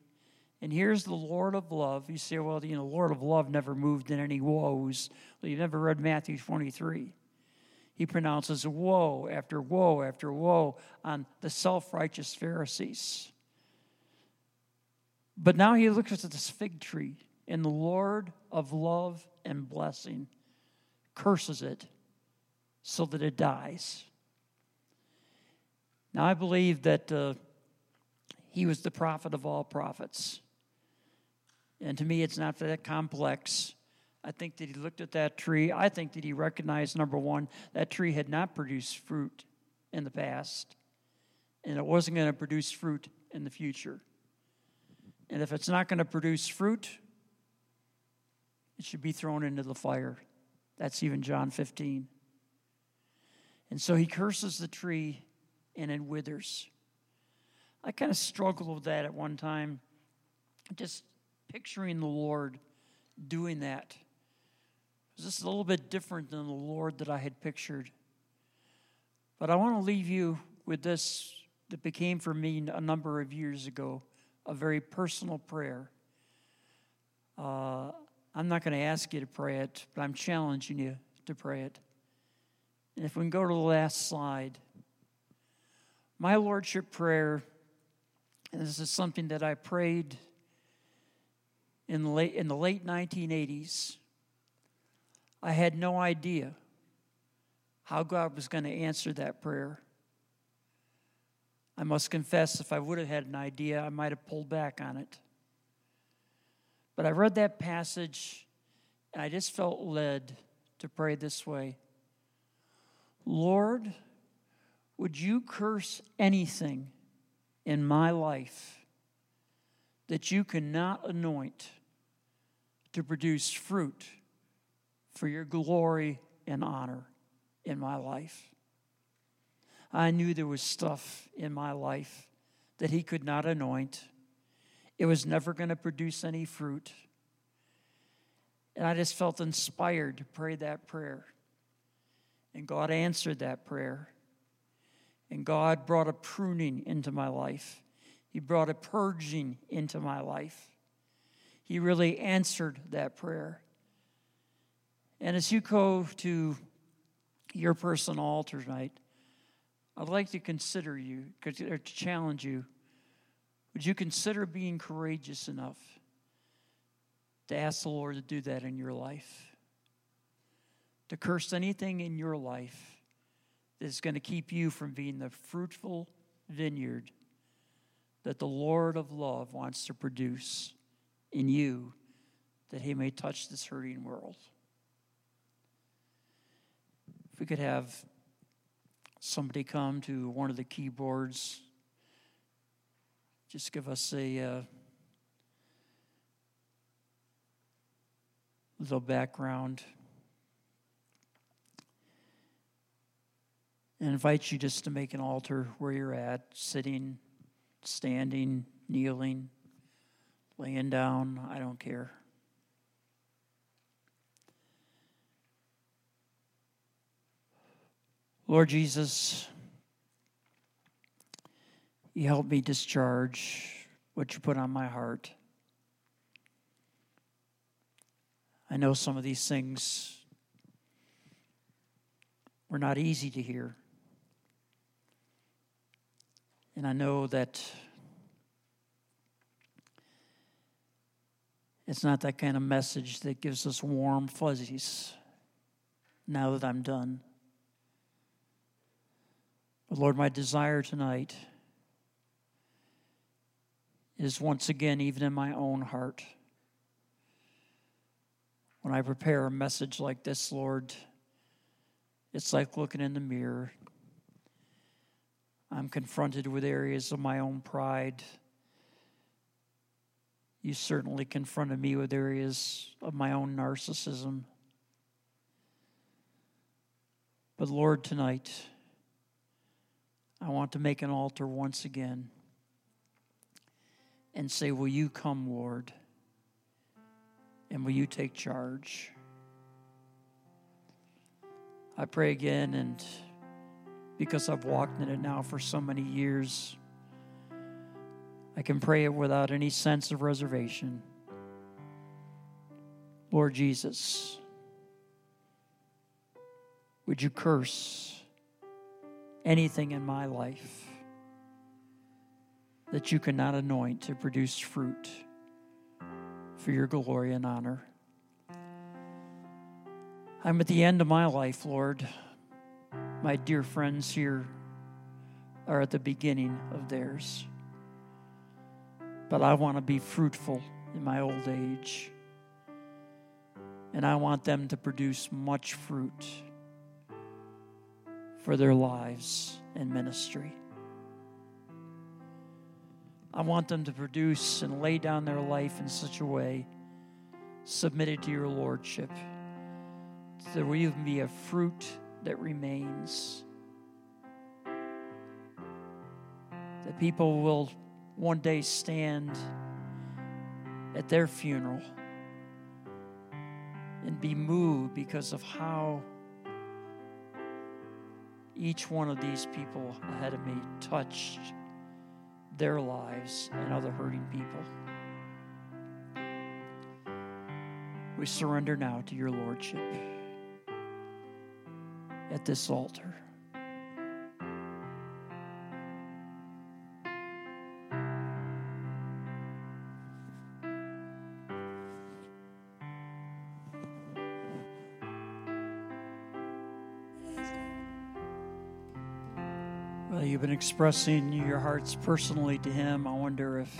Speaker 1: and here's the Lord of love. You say, well, you know, Lord of love never moved in any woes. Well, you've never read Matthew 23. He pronounces woe after woe after woe on the self righteous Pharisees. But now he looks at this fig tree, and the Lord of love and blessing curses it so that it dies. Now, I believe that uh, he was the prophet of all prophets. And to me, it's not that complex. I think that he looked at that tree. I think that he recognized, number one, that tree had not produced fruit in the past, and it wasn't going to produce fruit in the future. And if it's not going to produce fruit, it should be thrown into the fire. That's even John 15. And so he curses the tree and it withers. I kind of struggled with that at one time, just picturing the Lord doing that. Was just a little bit different than the Lord that I had pictured. But I want to leave you with this that became for me a number of years ago a very personal prayer. Uh, I'm not going to ask you to pray it, but I'm challenging you to pray it. And if we can go to the last slide, my Lordship prayer, this is something that I prayed in late, in the late 1980s. I had no idea how God was going to answer that prayer. I must confess, if I would have had an idea, I might have pulled back on it. But I read that passage and I just felt led to pray this way Lord, would you curse anything in my life that you cannot anoint to produce fruit for your glory and honor in my life? I knew there was stuff in my life that he could not anoint. It was never going to produce any fruit. And I just felt inspired to pray that prayer. And God answered that prayer. And God brought a pruning into my life. He brought a purging into my life. He really answered that prayer. And as you go to your personal altar tonight, I'd like to consider you, or to challenge you. Would you consider being courageous enough to ask the Lord to do that in your life? To curse anything in your life that is going to keep you from being the fruitful vineyard that the Lord of love wants to produce in you that he may touch this hurting world. If we could have somebody come to one of the keyboards, just give us a uh, little background. And invite you just to make an altar where you're at, sitting, standing, kneeling, laying down, I don't care. Lord Jesus, you help me discharge what you put on my heart. I know some of these things were not easy to hear. And I know that it's not that kind of message that gives us warm fuzzies now that I'm done. But Lord, my desire tonight is once again, even in my own heart, when I prepare a message like this, Lord, it's like looking in the mirror. I'm confronted with areas of my own pride. You certainly confronted me with areas of my own narcissism. But Lord, tonight, I want to make an altar once again and say, Will you come, Lord? And will you take charge? I pray again, and because I've walked in it now for so many years, I can pray it without any sense of reservation. Lord Jesus, would you curse anything in my life that you cannot anoint to produce fruit for your glory and honor. I'm at the end of my life, Lord. My dear friends here are at the beginning of theirs. But I want to be fruitful in my old age. And I want them to produce much fruit for their lives and ministry. I want them to produce and lay down their life in such a way, submitted to your Lordship, that there will even be a fruit that remains. That people will one day stand at their funeral and be moved because of how each one of these people ahead of me touched their lives and other hurting people. We surrender now to your Lordship at this altar. Expressing your hearts personally to Him. I wonder if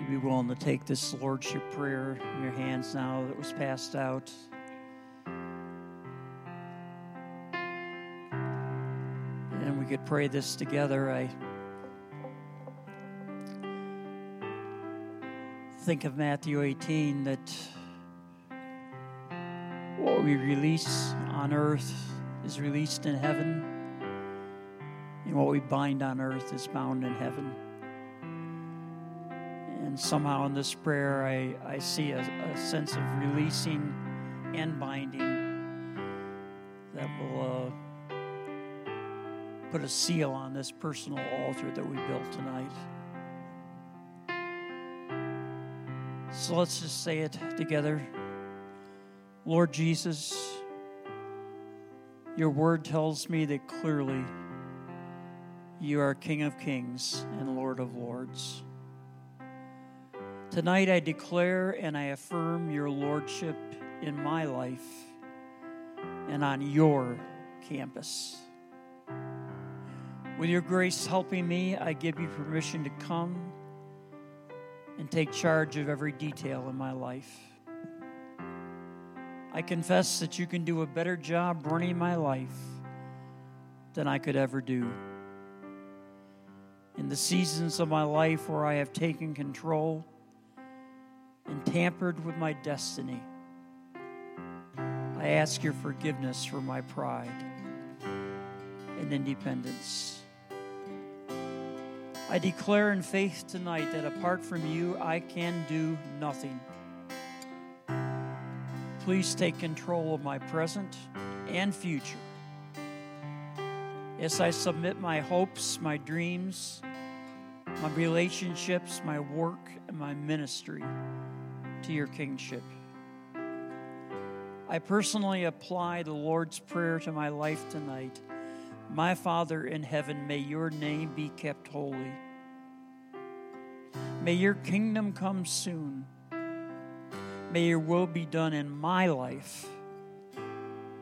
Speaker 1: you'd be willing to take this Lordship prayer in your hands now that was passed out. And we could pray this together. I think of Matthew 18 that what we release on earth is released in heaven, what we bind on earth is bound in heaven. And somehow in this prayer, I, I see a, a sense of releasing and binding that will uh, put a seal on this personal altar that we built tonight. So let's just say it together. Lord Jesus, your word tells me that clearly you are King of kings and Lord of lords. Tonight I declare and I affirm your lordship in my life and on your campus. With your grace helping me, I give you permission to come and take charge of every detail in my life. I confess that you can do a better job running my life than I could ever do. In the seasons of my life where I have taken control and tampered with my destiny, I ask your forgiveness for my pride and independence. I declare in faith tonight that apart from you, I can do nothing. Please take control of my present and future. As I submit my hopes, my dreams, my relationships, my work, and my ministry to your kingship. I personally apply the Lord's Prayer to my life tonight. My Father in heaven, may your name be kept holy. May your kingdom come soon. May your will be done in my life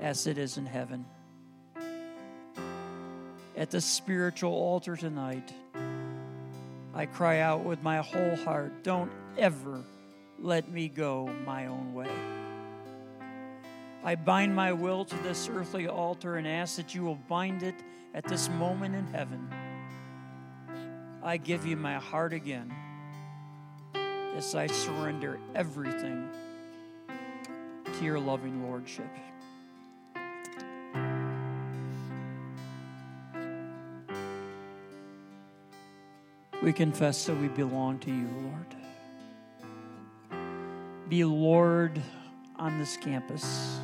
Speaker 1: as it is in heaven. At the spiritual altar tonight, I cry out with my whole heart don't ever let me go my own way. I bind my will to this earthly altar and ask that you will bind it at this moment in heaven. I give you my heart again as I surrender everything to your loving lordship. We confess that we belong to you, Lord. Be Lord on this campus.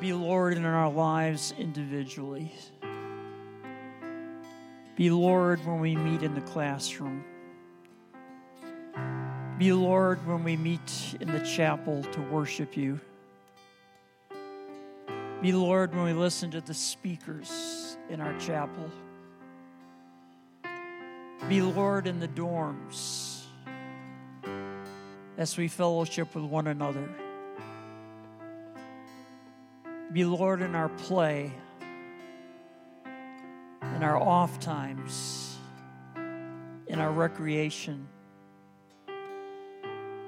Speaker 1: Be Lord in our lives individually. Be Lord when we meet in the classroom. Be Lord when we meet in the chapel to worship you. Be Lord when we listen to the speakers in our chapel. Be Lord in the dorms as we fellowship with one another. Be Lord in our play, in our off times, in our recreation.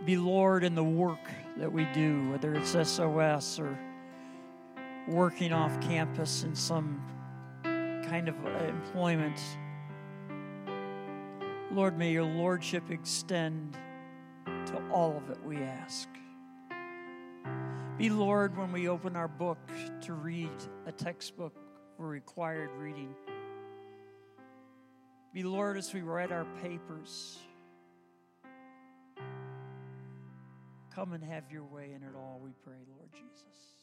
Speaker 1: Be Lord in the work that we do, whether it's SOS or working off campus in some kind of employment. Lord, may your Lordship extend to all of it, we ask. Be Lord when we open our book to read a textbook for required reading. Be Lord as we write our papers. Come and have your way in it all, we pray, Lord Jesus.